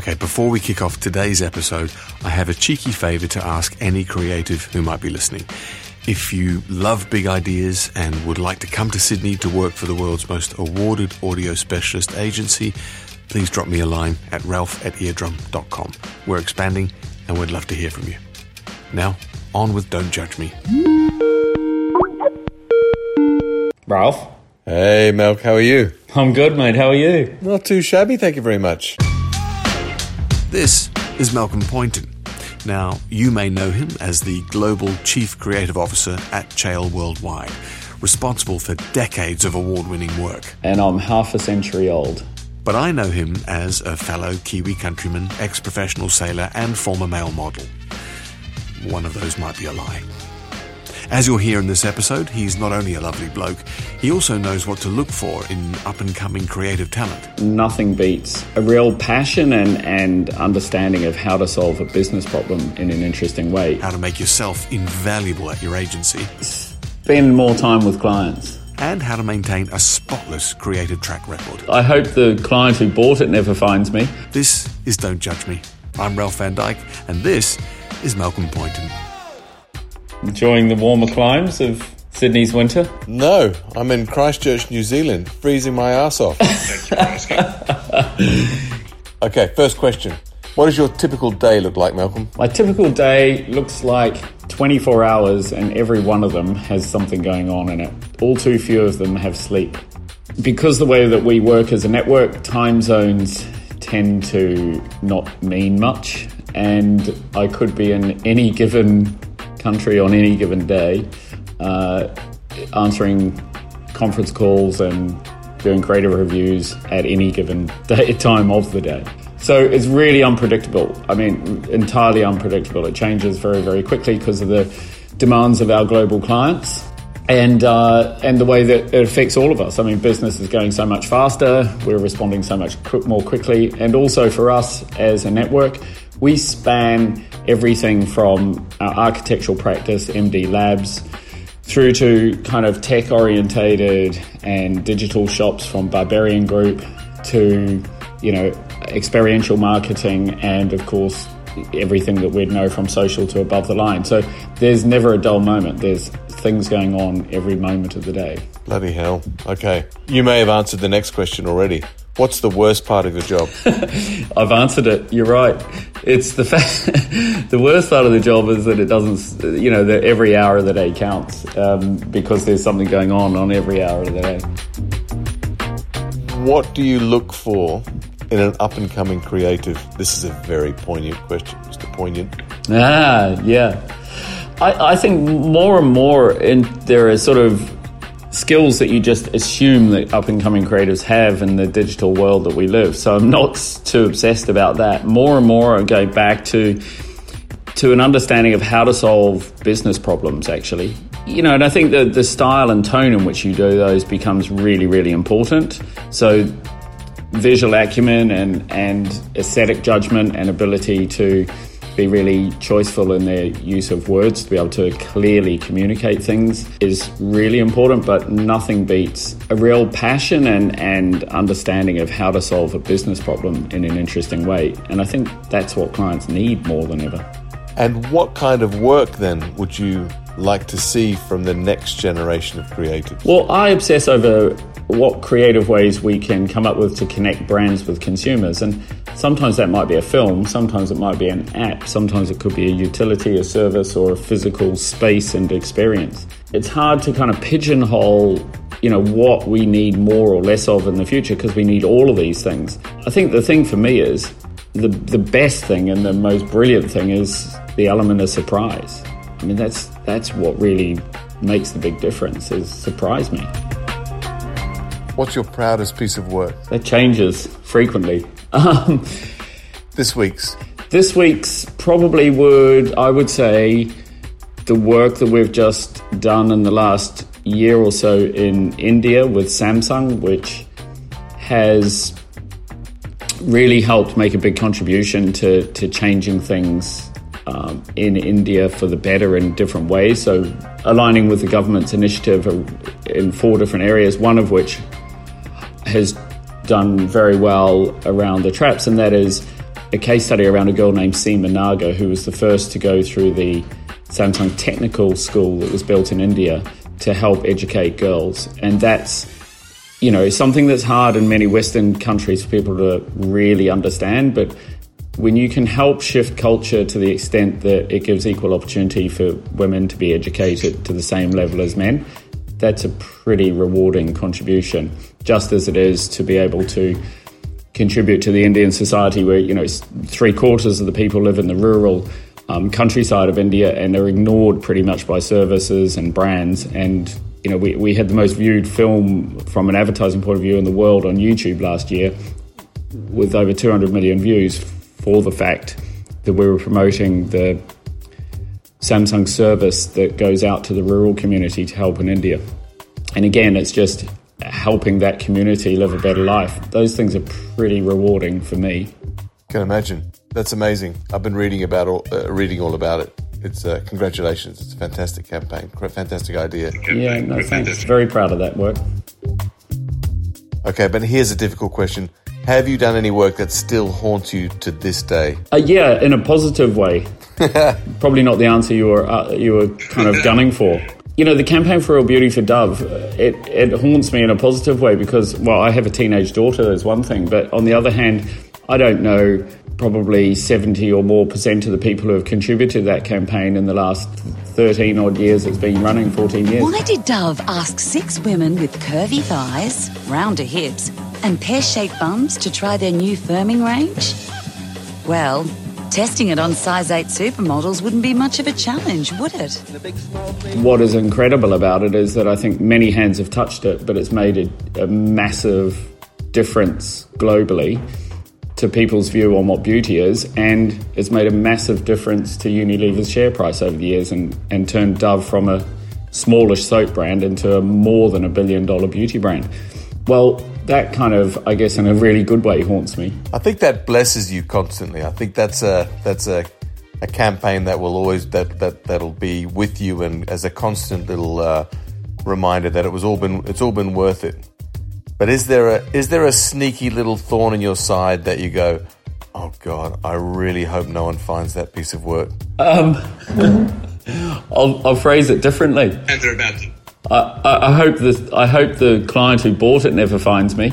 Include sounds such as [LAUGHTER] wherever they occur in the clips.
Okay, before we kick off today's episode, I have a cheeky favour to ask any creative who might be listening. If you love big ideas and would like to come to Sydney to work for the world's most awarded audio specialist agency, please drop me a line at ralph at eardrum.com. We're expanding and we'd love to hear from you. Now, on with Don't Judge Me. Ralph? Hey, Malc, how are you? I'm good, mate. How are you? Not too shabby, thank you very much. This is Malcolm Poynton. Now, you may know him as the Global Chief Creative Officer at Cheil Worldwide, responsible for decades of award winning work. And I'm half a century old. But I know him as a fellow Kiwi countryman, ex professional sailor, and former male model. One of those might be a lie. As you'll hear in this episode, he's not only a lovely bloke, he also knows what to look for in up and coming creative talent. Nothing beats a real passion and, and understanding of how to solve a business problem in an interesting way. How to make yourself invaluable at your agency. Spend more time with clients. And how to maintain a spotless creative track record. I hope the client who bought it never finds me. This is Don't Judge Me. I'm Ralph Van Dijk, and this is Malcolm Poynton. Enjoying the warmer climes of Sydney's winter? No, I'm in Christchurch, New Zealand, freezing my ass off. [LAUGHS] okay, first question. What does your typical day look like, Malcolm? My typical day looks like 24 hours, and every one of them has something going on in it. All too few of them have sleep. Because the way that we work as a network, time zones tend to not mean much, and I could be in any given country on any given day, uh, answering conference calls and doing creative reviews at any given day, [LAUGHS] time of the day. So it's really unpredictable. I mean, entirely unpredictable. It changes very, very quickly because of the demands of our global clients and uh, and the way that it affects all of us. I mean, business is going so much faster. We're responding so much more quickly, and also for us as a network, we span everything from our architectural practice, MD Labs, through to kind of tech orientated and digital shops from Barbarian Group to you know experiential marketing and of course everything that we'd know from social to above the line. So there's never a dull moment. There's things going on every moment of the day. Bloody hell. Okay. You may have answered the next question already. What's the worst part of your job? [LAUGHS] I've answered it. You're right. It's the fact, [LAUGHS] the worst part of the job is that it doesn't, you know, that every hour of the day counts um, because there's something going on on every hour of the day. What do you look for in an up and coming creative? This is a very poignant question, Mr. Poignant. Ah, yeah. I, I think more and more in, there are sort of skills that you just assume that up and coming creatives have in the digital world that we live. So I'm not too obsessed about that. More and more I'm going back to to an understanding of how to solve business problems actually. You know, and I think the the style and tone in which you do those becomes really, really important. So visual acumen and, and aesthetic judgment and ability to be really choiceful in their use of words to be able to clearly communicate things is really important, but nothing beats a real passion and, and understanding of how to solve a business problem in an interesting way. And I think that's what clients need more than ever. And what kind of work then would you like to see from the next generation of creatives? Well, I obsess over what creative ways we can come up with to connect brands with consumers. And sometimes that might be a film, sometimes it might be an app, sometimes it could be a utility, a service, or a physical space and experience. It's hard to kind of pigeonhole you know what we need more or less of in the future because we need all of these things. I think the thing for me is the the best thing and the most brilliant thing is the element of surprise. I mean that's that's what really makes the big difference is surprise me. What's your proudest piece of work? That changes frequently. [LAUGHS] Um, this week's? This week's probably would, I would say, the work that we've just done in the last year or so in India with Samsung, which has really helped make a big contribution to, to changing things um, in India for the better in different ways. So, aligning with the government's initiative in four different areas, one of which has done very well around the traps, and that is a case study around a girl named Seema Naga, who was the first to go through the Samsung Technical School that was built in India to help educate girls. And that's, you know, something that's hard in many Western countries for people to really understand. But when you can help shift culture to the extent that it gives equal opportunity for women to be educated to the same level as men, that's a pretty rewarding contribution, just as it is to be able to contribute to the Indian society where, you know, three quarters of the people live in the rural um, countryside of India and they're ignored pretty much by services and brands. And, you know, we, we had the most viewed film from an advertising point of view in the world on YouTube last year with over 200 million views for the fact that we were promoting the Samsung service that goes out to the rural community to help in India. And again, it's just helping that community live a better life. Those things are pretty rewarding for me. Can imagine. That's amazing. I've been reading about all, uh, reading all about it. It's uh, congratulations. It's a fantastic campaign. Fantastic idea. Yeah, no, thanks. Very proud of that work. Okay, but here's a difficult question. Have you done any work that still haunts you to this day? Uh, yeah, in a positive way. [LAUGHS] Probably not the answer you were uh, you were kind of gunning for you know, the campaign for Real Beauty for Dove, it, it haunts me in a positive way because, well, I have a teenage daughter, is one thing, but on the other hand, I don't know probably 70 or more percent of the people who have contributed to that campaign in the last 13 odd years it's been running, 14 years. Why did Dove ask six women with curvy thighs, rounder hips, and pear shaped bums to try their new firming range? Well, Testing it on size 8 supermodels wouldn't be much of a challenge, would it? What is incredible about it is that I think many hands have touched it, but it's made a, a massive difference globally to people's view on what beauty is, and it's made a massive difference to Unilever's share price over the years and, and turned Dove from a smallish soap brand into a more than a billion dollar beauty brand. Well, that kind of, I guess, in a really good way, haunts me. I think that blesses you constantly. I think that's a that's a, a campaign that will always that that that'll be with you and as a constant little uh, reminder that it was all been it's all been worth it. But is there a is there a sneaky little thorn in your side that you go, oh God, I really hope no one finds that piece of work? Um, [LAUGHS] I'll, I'll phrase it differently. And they're about to. I, I, hope the I hope the client who bought it never finds me.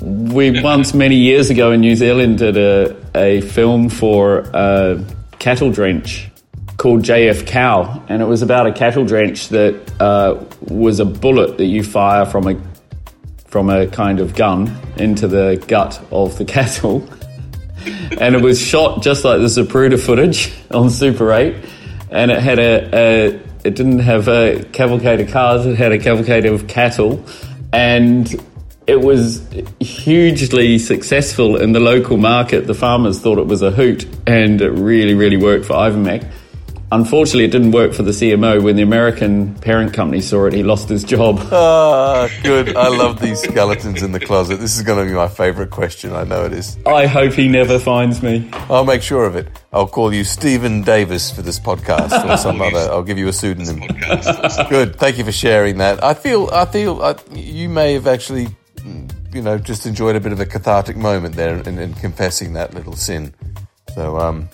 We once many years ago in New Zealand did a, a film for a cattle drench called JF Cow, and it was about a cattle drench that uh, was a bullet that you fire from a from a kind of gun into the gut of the [LAUGHS] cattle, and it was shot just like the Zapruder footage on Super 8, and it had a, a it didn't have a cavalcade of cars, it had a cavalcade of cattle. And it was hugely successful in the local market. The farmers thought it was a hoot, and it really, really worked for Ivomec. Unfortunately, it didn't work for the CMO. When the American parent company saw it, he lost his job. [LAUGHS] Ah, good. I love these skeletons in the closet. This is going to be my favourite question. I know it is. I hope he never finds me. I'll make sure of it. I'll call you Stephen Davis for this podcast or some other. I'll give you a pseudonym. good. Thank you for sharing that. I feel. I feel. I, you may have actually, you know, just enjoyed a bit of a cathartic moment there in, in confessing that little sin. So, um,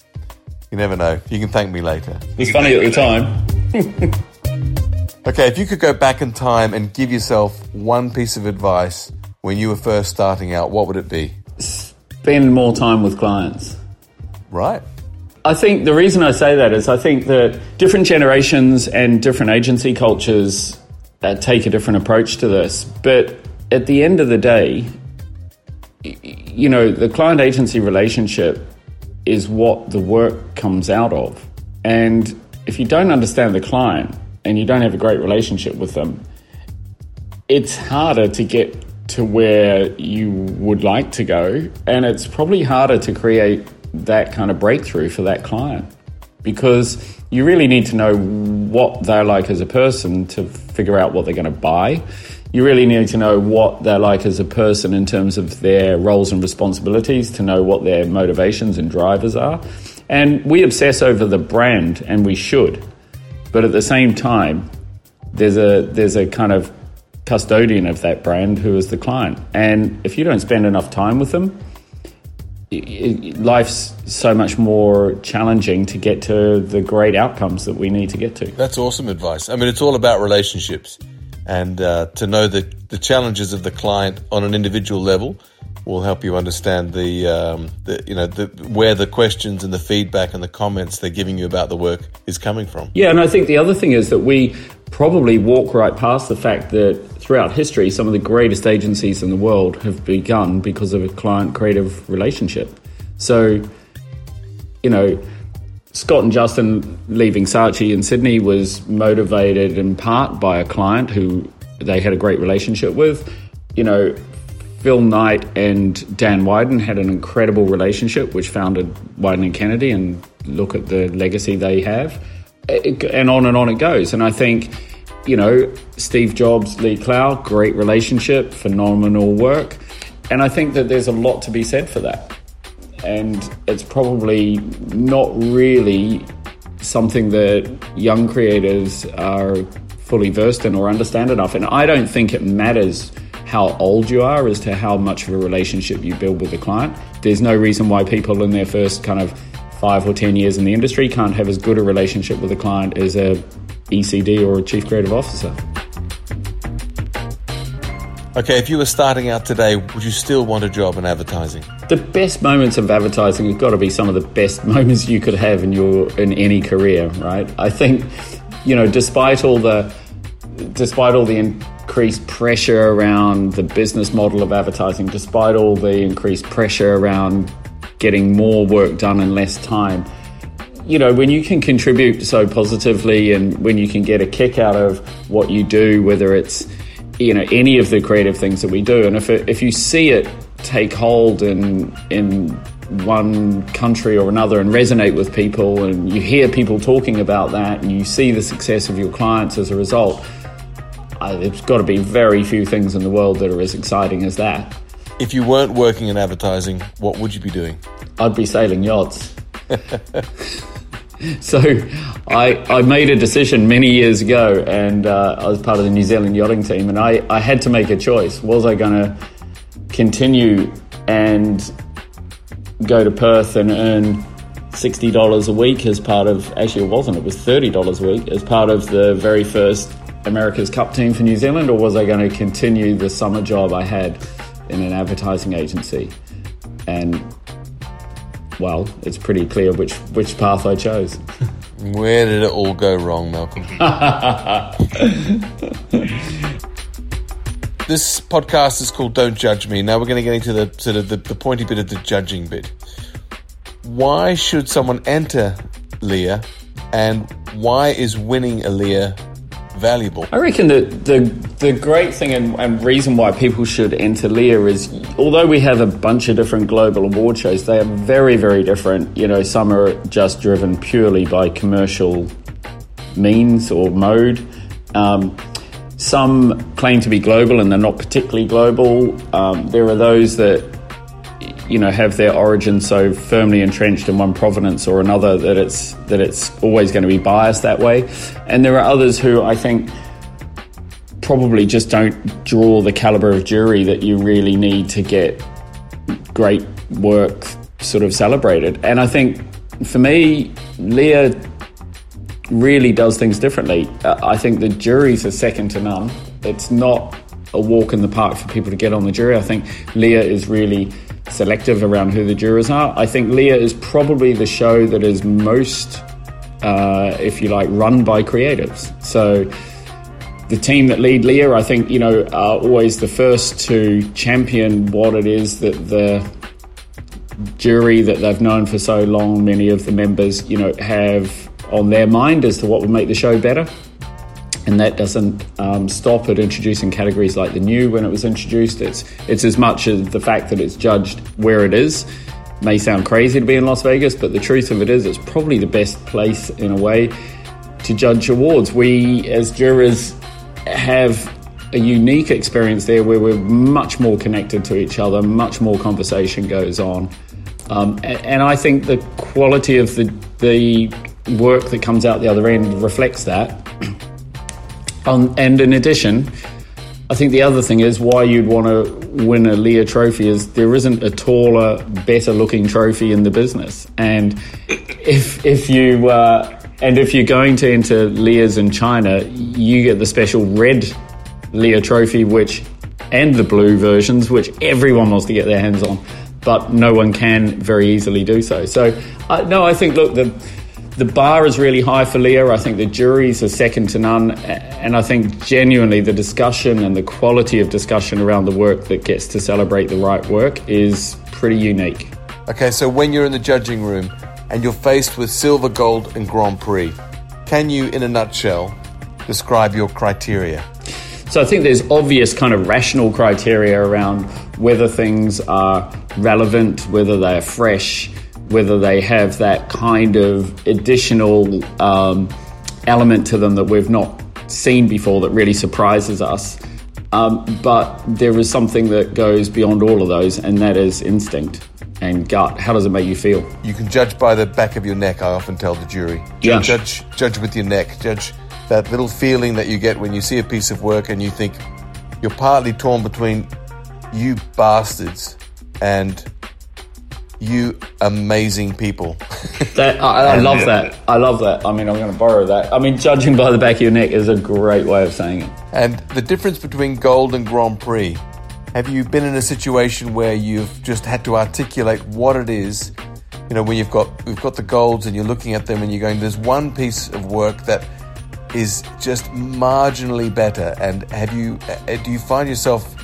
you never know. You can thank me later. It was funny at the time. [LAUGHS] okay, if you could go back in time and give yourself one piece of advice when you were first starting out, what would it be? Spend more time with clients. Right. I think the reason I say that is I think that different generations and different agency cultures uh, take a different approach to this. But at the end of the day, you know, the client agency relationship is what the work comes out of. And if you don't understand the client and you don't have a great relationship with them, it's harder to get to where you would like to go. And it's probably harder to create that kind of breakthrough for that client because you really need to know what they're like as a person to figure out what they're going to buy you really need to know what they're like as a person in terms of their roles and responsibilities to know what their motivations and drivers are. And we obsess over the brand, and we should. But at the same time, there's a there's a kind of custodian of that brand who is the client. And if you don't spend enough time with them, life's so much more challenging to get to the great outcomes that we need to get to. That's awesome advice. I mean, it's all about relationships and uh, to know the, the challenges of the client on an individual level will help you understand the, um, the you know the, where the questions and the feedback and the comments they're giving you about the work is coming from. Yeah, and I think the other thing is that we probably walk right past the fact that throughout history, some of the greatest agencies in the world have begun because of a client creative relationship. So, you know, Scott and Justin leaving Saatchi in Sydney was motivated in part by a client who they had a great relationship with. You know, Phil Knight and Dan Wieden had an incredible relationship, which founded Wieden and Kennedy, and look at the legacy they have and on and on it goes. And I think, you know, Steve Jobs, Lee Clow, great relationship, phenomenal work. And I think that there's a lot to be said for that. And it's probably not really something that young creators are fully versed in or understand enough. And I don't think it matters how old you are as to how much of a relationship you build with the client. There's no reason why people in their first kind of five or ten years in the industry can't have as good a relationship with a client as a ECD or a chief creative officer. Okay, if you were starting out today, would you still want a job in advertising? The best moments of advertising have got to be some of the best [LAUGHS] moments you could have in your in any career, right? I think, you know, despite all the despite all the increased pressure around the business model of advertising, despite all the increased pressure around getting more work done in less time. You know, when you can contribute so positively and when you can get a kick out of what you do, whether it's, you know, any of the creative things that we do, and if, it, if you see it take hold in, in one country or another and resonate with people, and you hear people talking about that, and you see the success of your clients as a result, uh, there's got to be very few things in the world that are as exciting as that. If you weren't working in advertising, what would you be doing? I'd be sailing yachts. [LAUGHS] [LAUGHS] so I, I made a decision many years ago, and uh, I was part of the New Zealand yachting team, and I, I had to make a choice. Was I going to continue and go to Perth and earn $60 a week as part of, actually, it wasn't, it was $30 a week as part of the very first America's Cup team for New Zealand, or was I going to continue the summer job I had? in an advertising agency, and well, it's pretty clear which which path I chose. [LAUGHS] Where did it all go wrong, Malcolm? [LAUGHS] this podcast is called Don't Judge Me. Now we're going to get into the sort of the, the pointy bit of the judging bit. Why should someone enter LIA, and why is winning a LIA valuable? I reckon that the the great thing and, and, reason why people should enter LIA is although we have a bunch of different global award shows, they are very, very different. You know, some are just driven purely by commercial means or mode. Um, some claim to be global and they're not particularly global. Um, there are those that you know have their origin so firmly entrenched in one provenance or another that it's that it's always going to be biased that way. And there are others who I think probably just don't draw the caliber of jury that you really need to get great work sort of celebrated. And I think for me LIA really does things differently. Uh, I think the juries are second to none. It's not a walk in the park for people to get on the jury. I think LIA is really selective around who the jurors are. I think LIA is probably the show that is most, uh, if you like, run by creatives. So the team that lead LIA, I think, you know, are always the first to champion what it is that the jury that they've known for so long, many of the members, you know, have on their mind as to what would make the show better and that doesn't um, stop it introducing categories like the new when it was introduced. It's it's as much as the fact that it's judged where it is. May sound crazy to be in Las Vegas, but the truth of it is, it's probably the best place in a way to judge awards. We, as jurors, have a unique experience there where we're much more connected to each other, much more conversation goes on. Um, and, and, I think the quality of the, the work that comes out the other end reflects that. Um, and in addition, I think the other thing is why you'd want to win a LIA trophy is there isn't a taller, better looking trophy in the business. And if if you uh, and if you're going to enter LIAs in China, you get the special red LIA trophy, which and the blue versions, which everyone wants to get their hands on, but no one can very easily do so. So, uh, no, I think look the the bar is really high for LIA. I think the juries are second to none. And I think genuinely the discussion and the quality of discussion around the work that gets to celebrate the right work is pretty unique. Okay, so when you're in the judging room and you're faced with silver, gold, and Grand Prix, can you, in a nutshell, describe your criteria? So I think there's obvious kind of rational criteria around whether things are relevant, whether they are fresh, whether they have that kind of additional um, element to them that we've not seen before that really surprises us. Um, but there is something that goes beyond all of those, and that is instinct and gut. How does it make you feel? You can judge by the back of your neck. I often tell the jury. Yeah. Judge, judge with your neck. Judge that little feeling that you get when you see a piece of work and you think you're partly torn between you bastards and you amazing people. [LAUGHS] that I, I love that. I love that. I mean, I'm going to borrow that. I mean, judging by the back of your neck is a great way of saying it. And the difference between gold and Grand Prix. Have you been in a situation where you've just had to articulate what it is? You know, when you've got we've got the golds and you're looking at them and you're going, "There's one piece of work that is just marginally better." And have you uh, do you find yourself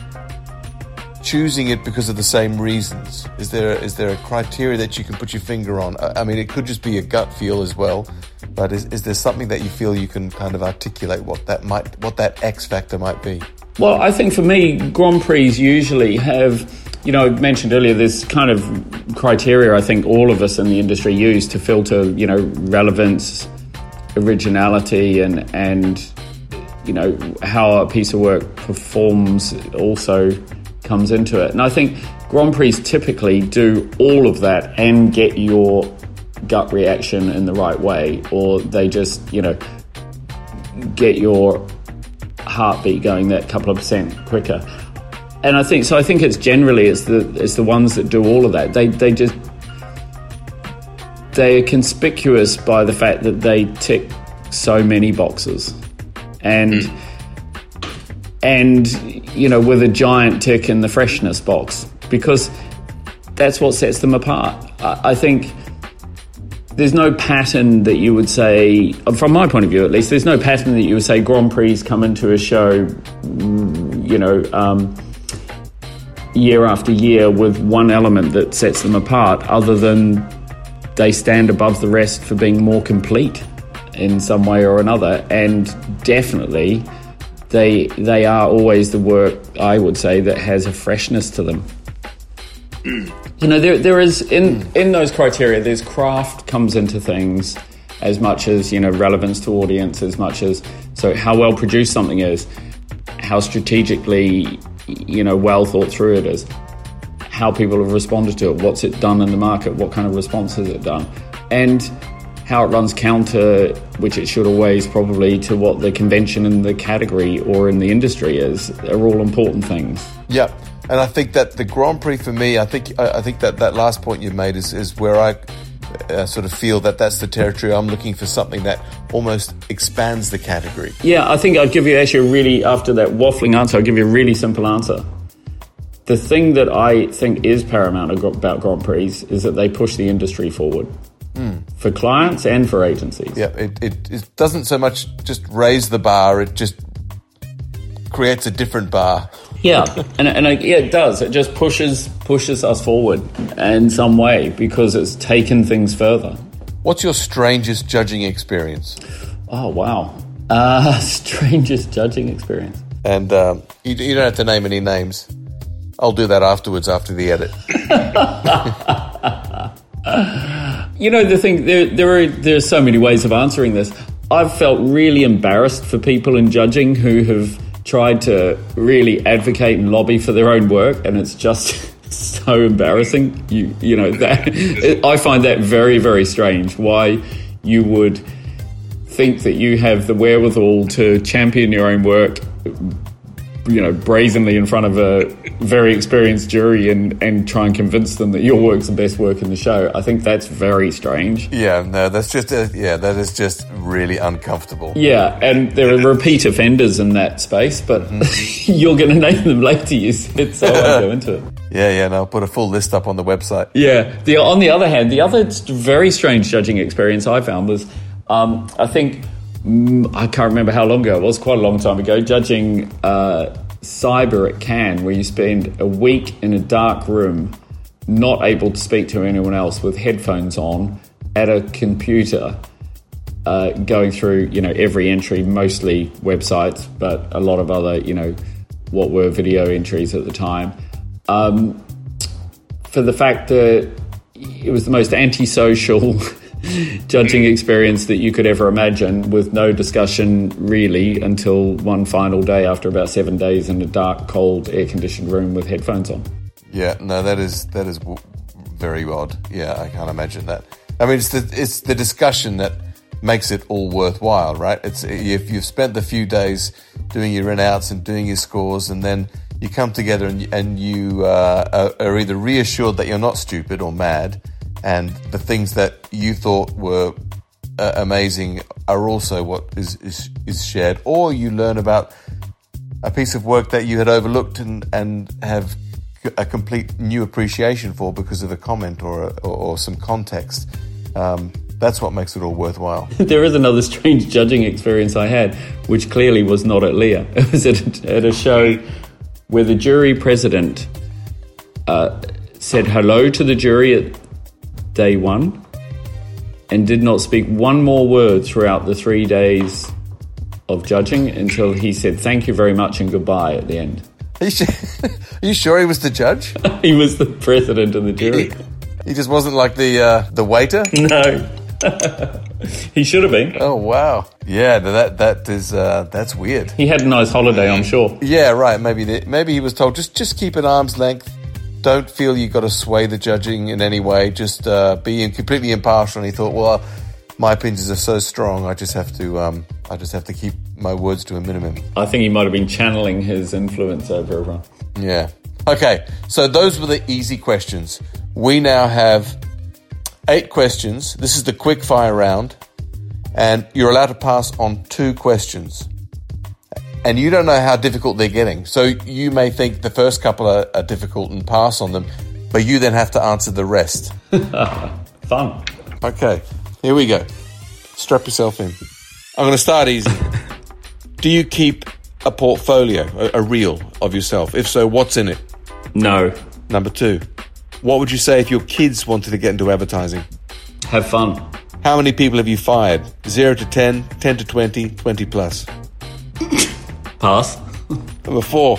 choosing it because of the same reasons? Is there is there a criteria that you can put your finger on? I mean, it could just be a gut feel as well, but is, is there something that you feel you can kind of articulate what that might what that X factor might be? Well, I think for me, Grand Prix usually have. You know, I mentioned earlier this kind of criteria I think all of us in the industry use to filter, you know, relevance, originality, and and you know how a piece of work performs also comes into it. And I think Grand Prix typically do all of that and get your gut reaction in the right way, or they just, you know, get your heartbeat going that couple of percent quicker. And I think so. I think it's generally it's the it's the ones that do all of that. They they just they are conspicuous by the fact that they tick so many boxes, and. Mm and you know with a giant tick in the freshness box because that's what sets them apart. I, think there's no pattern that you would say, from my point of view at least, there's no pattern that you would say Grand Prix come into a show, you know, um, year after year with one element that sets them apart, other than they stand above the rest for being more complete in some way or another. And definitely, they they are always the work I would say that has a freshness to them. Mm. You know, there there is in in those criteria. There's craft comes into things as much as you know relevance to audience, as much as so how well produced something is, how strategically you know well thought through it is, how people have responded to it, what's it done in the market, what kind of response has it done, and how it runs counter, which it should always probably, to what the convention in the category or in the industry is, are all important things. Yeah, and I think that the Grand Prix for me, I think I think that that last point you made is is where I. Uh, sort of feel that that's the territory I'm looking for something that almost expands the category. Yeah, I think I'd give you actually a really, after that waffling answer, I'll give you a really simple answer. The thing that I think is paramount about Grand Prix is that they push the industry forward mm. for clients and for agencies. Yeah, it, it, it doesn't so much just raise the bar, it just creates a different bar. Yeah, and, and I, yeah, it does. It just pushes pushes us forward in some way because it's taken things further. What's your strangest judging experience? Oh wow, uh, [LAUGHS] strangest judging experience. And um, you, you don't have to name any names. I'll do that afterwards after the edit. [LAUGHS] You know, the thing there, there are there are so many ways of answering this. I've felt really embarrassed for people in judging who have tried to really advocate and lobby for their own work, and it's just [LAUGHS] so embarrassing. You you know that I find that very very strange. Why you would think that you have the wherewithal to champion your own work you know, brazenly in front of a very experienced jury and, and try and convince them that your work's the best work in the show. I think that's very strange. Yeah, no, that's just a, yeah, that is just really uncomfortable. Yeah, and there are repeat offenders in that space, but mm-hmm. [LAUGHS] you're going to name them later. You said, so I won't go into it. [LAUGHS] Yeah, yeah, no, I'll put a full list up on the website. Yeah. The, on the other hand, the other very strange judging experience I found was, um, I think I can't remember how long ago it was, quite a long time ago, judging uh, cyber at Cannes, where you spend a week in a dark room, not able to speak to anyone else with headphones on at a computer. Uh, going through, you know, every entry, mostly websites, but a lot of other, you know, what were video entries at the time. Um, for the fact that it was the most antisocial [LAUGHS] [LAUGHS] judging experience that you could ever imagine with no discussion really until one final day after about seven days in a dark, cold, air conditioned room with headphones on. Yeah, no, that is that is very odd. Yeah, I can't imagine that. I mean, it's the it's the discussion that makes it all worthwhile, right? It's if you've spent the few days doing your in outs and doing your scores, and then you come together and and you uh, are either reassured that you're not stupid or mad and the things that you thought were uh, amazing are also what is, is, is shared, or you learn about a piece of work that you had overlooked and, and have a complete new appreciation for because of a comment or, a, or, or, some context. Um, that's what makes it all worthwhile. [LAUGHS] there is another strange judging experience I had, which clearly was not at LIA. [LAUGHS] It was at, at a show where the jury president uh, said hello to the jury at day one and did not speak one more word throughout the three days of judging until he said thank you very much and goodbye at the end. Are you sure, [LAUGHS] are you sure he was the judge? [LAUGHS] he was the president of the jury. He, just wasn't like the uh, the waiter. [LAUGHS] No, he should have been. Oh wow, yeah, that that is uh, that's weird. He had a nice holiday, I'm sure. Yeah, right. Maybe the, maybe he was told just just keep an arm's length don't feel you've got to sway the judging in any way. Just uh, be completely impartial. And he thought, well, my opinions are so strong. I just have to, um, I just have to keep my words to a minimum. I think he might have been channeling his influence over everyone. Yeah. Okay. So those were the easy questions. We now have eight questions. This is the quick fire round, and you're allowed to pass on two questions and you don't know how difficult they're getting. So you may think the first couple are, are difficult and pass on them, but you then have to answer the rest. [LAUGHS] Fun. Okay, here we go. Strap yourself in. I'm going to start easy. [LAUGHS] Do you keep a portfolio, a, a reel of yourself? If so, what's in it? No. Number two, what would you say if your kids wanted to get into advertising? Have fun. How many people have you fired? Zero to 10, 10 to 20, 20 plus? [LAUGHS] Pass. Number four,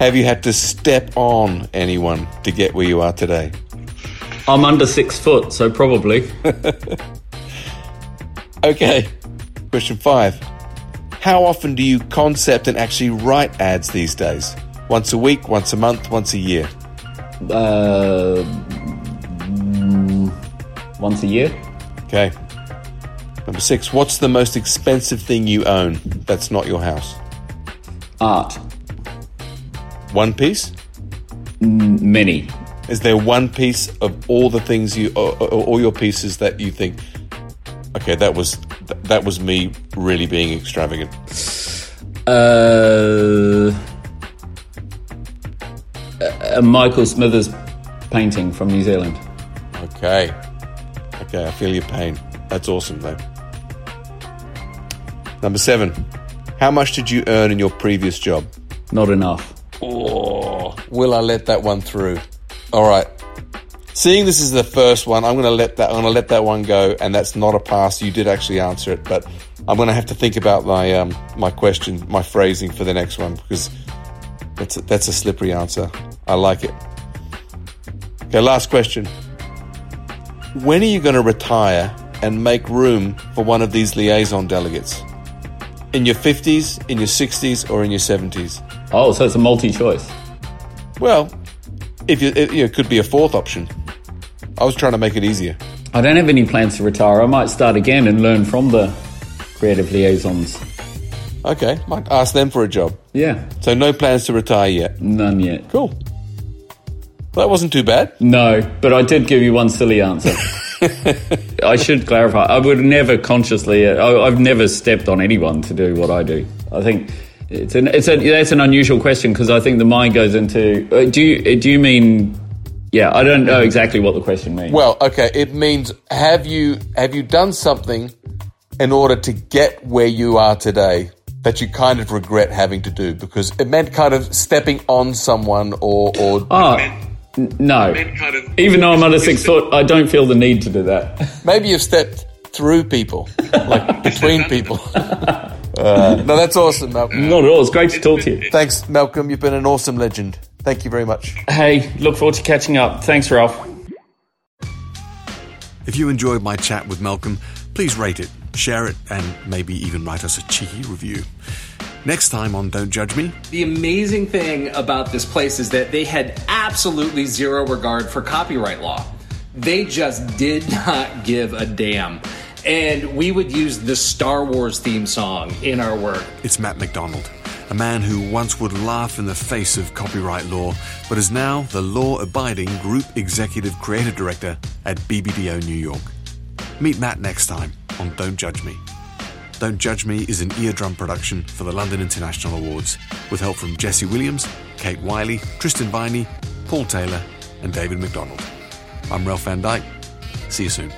have you had to step on anyone to get where you are today? I'm under six foot, so probably. [LAUGHS] okay. Question five. How often do you concept and actually write ads these days? Once a week, once a month, once a year? Uh, once a year. Okay. Number six. What's the most expensive thing you own that's not your house? Art? One piece? many. Is there one piece of all the things you, or all your pieces that you think, okay, that was that was me really being extravagant? Uh, a Michael Smither's painting from New Zealand. Okay, okay, I feel your pain. That's awesome, though. Number seven. How much did you earn in your previous job? Not enough. Oh, will I let that one through? All right. Seeing this is the first one, I'm going to let that I'm going to let that one go, and that's not a pass. You did actually answer it, but I'm going to have to think about my um, my question, my phrasing for the next one because that's a, that's a slippery answer. I like it. Okay, last question. When are you going to retire and make room for one of these liaison delegates? In your 50s, in your 60s, or in your 70s. Oh, so it's a multi choice. Well, if you, it, it could be a fourth option. I was trying to make it easier. I don't have any plans to retire. I might start again and learn from the creative liaisons. Okay, might ask them for a job. Yeah, So no plans to retire yet. none yet. Cool. Well, that wasn't too bad. No, but I did give you one silly answer. [LAUGHS] [LAUGHS] I should clarify. I would never consciously. Uh, I, I've never stepped on anyone to do what I do. I think it's an it's a that's an unusual question because I think the mind goes into. Uh, do you uh, do you mean? Yeah, I don't know exactly what the question means. Well, okay, it means have you have you done something in order to get where you are today that you kind of regret having to do because it meant kind of stepping on someone or or oh, n- no. Even though I'm under [LAUGHS] six foot, I don't feel the need to do that. maybe you've stepped through people, like [LAUGHS] between people. [LAUGHS] Uh, no, that's awesome, Malcolm. Not at all. It's great to talk to you. Thanks, Malcolm. You've been an awesome legend. Thank you very much. Hey, look forward to catching up. Thanks, Ralph. If you enjoyed my chat with Malcolm, please rate it, share it, and maybe even write us a cheeky review. Next time on Don't Judge Me, The amazing thing about this place is that they had absolutely zero regard for copyright law. They just did [LAUGHS] not give a damn. And we would use the Star Wars theme song in our work. it's Matt MacDonald, a man who once would laugh in the face of copyright law, but is now the law abiding Group Executive Creative Director at BBDO New York. Meet Matt next time on Don't Judge Me. Don't Judge Me is an eardrum production for the London International Awards, with help from Jesse Williams, Kate Wiley, Tristan Viney, Paul Taylor, and David McDonald. I'm Ralph Van Dijk. See you soon.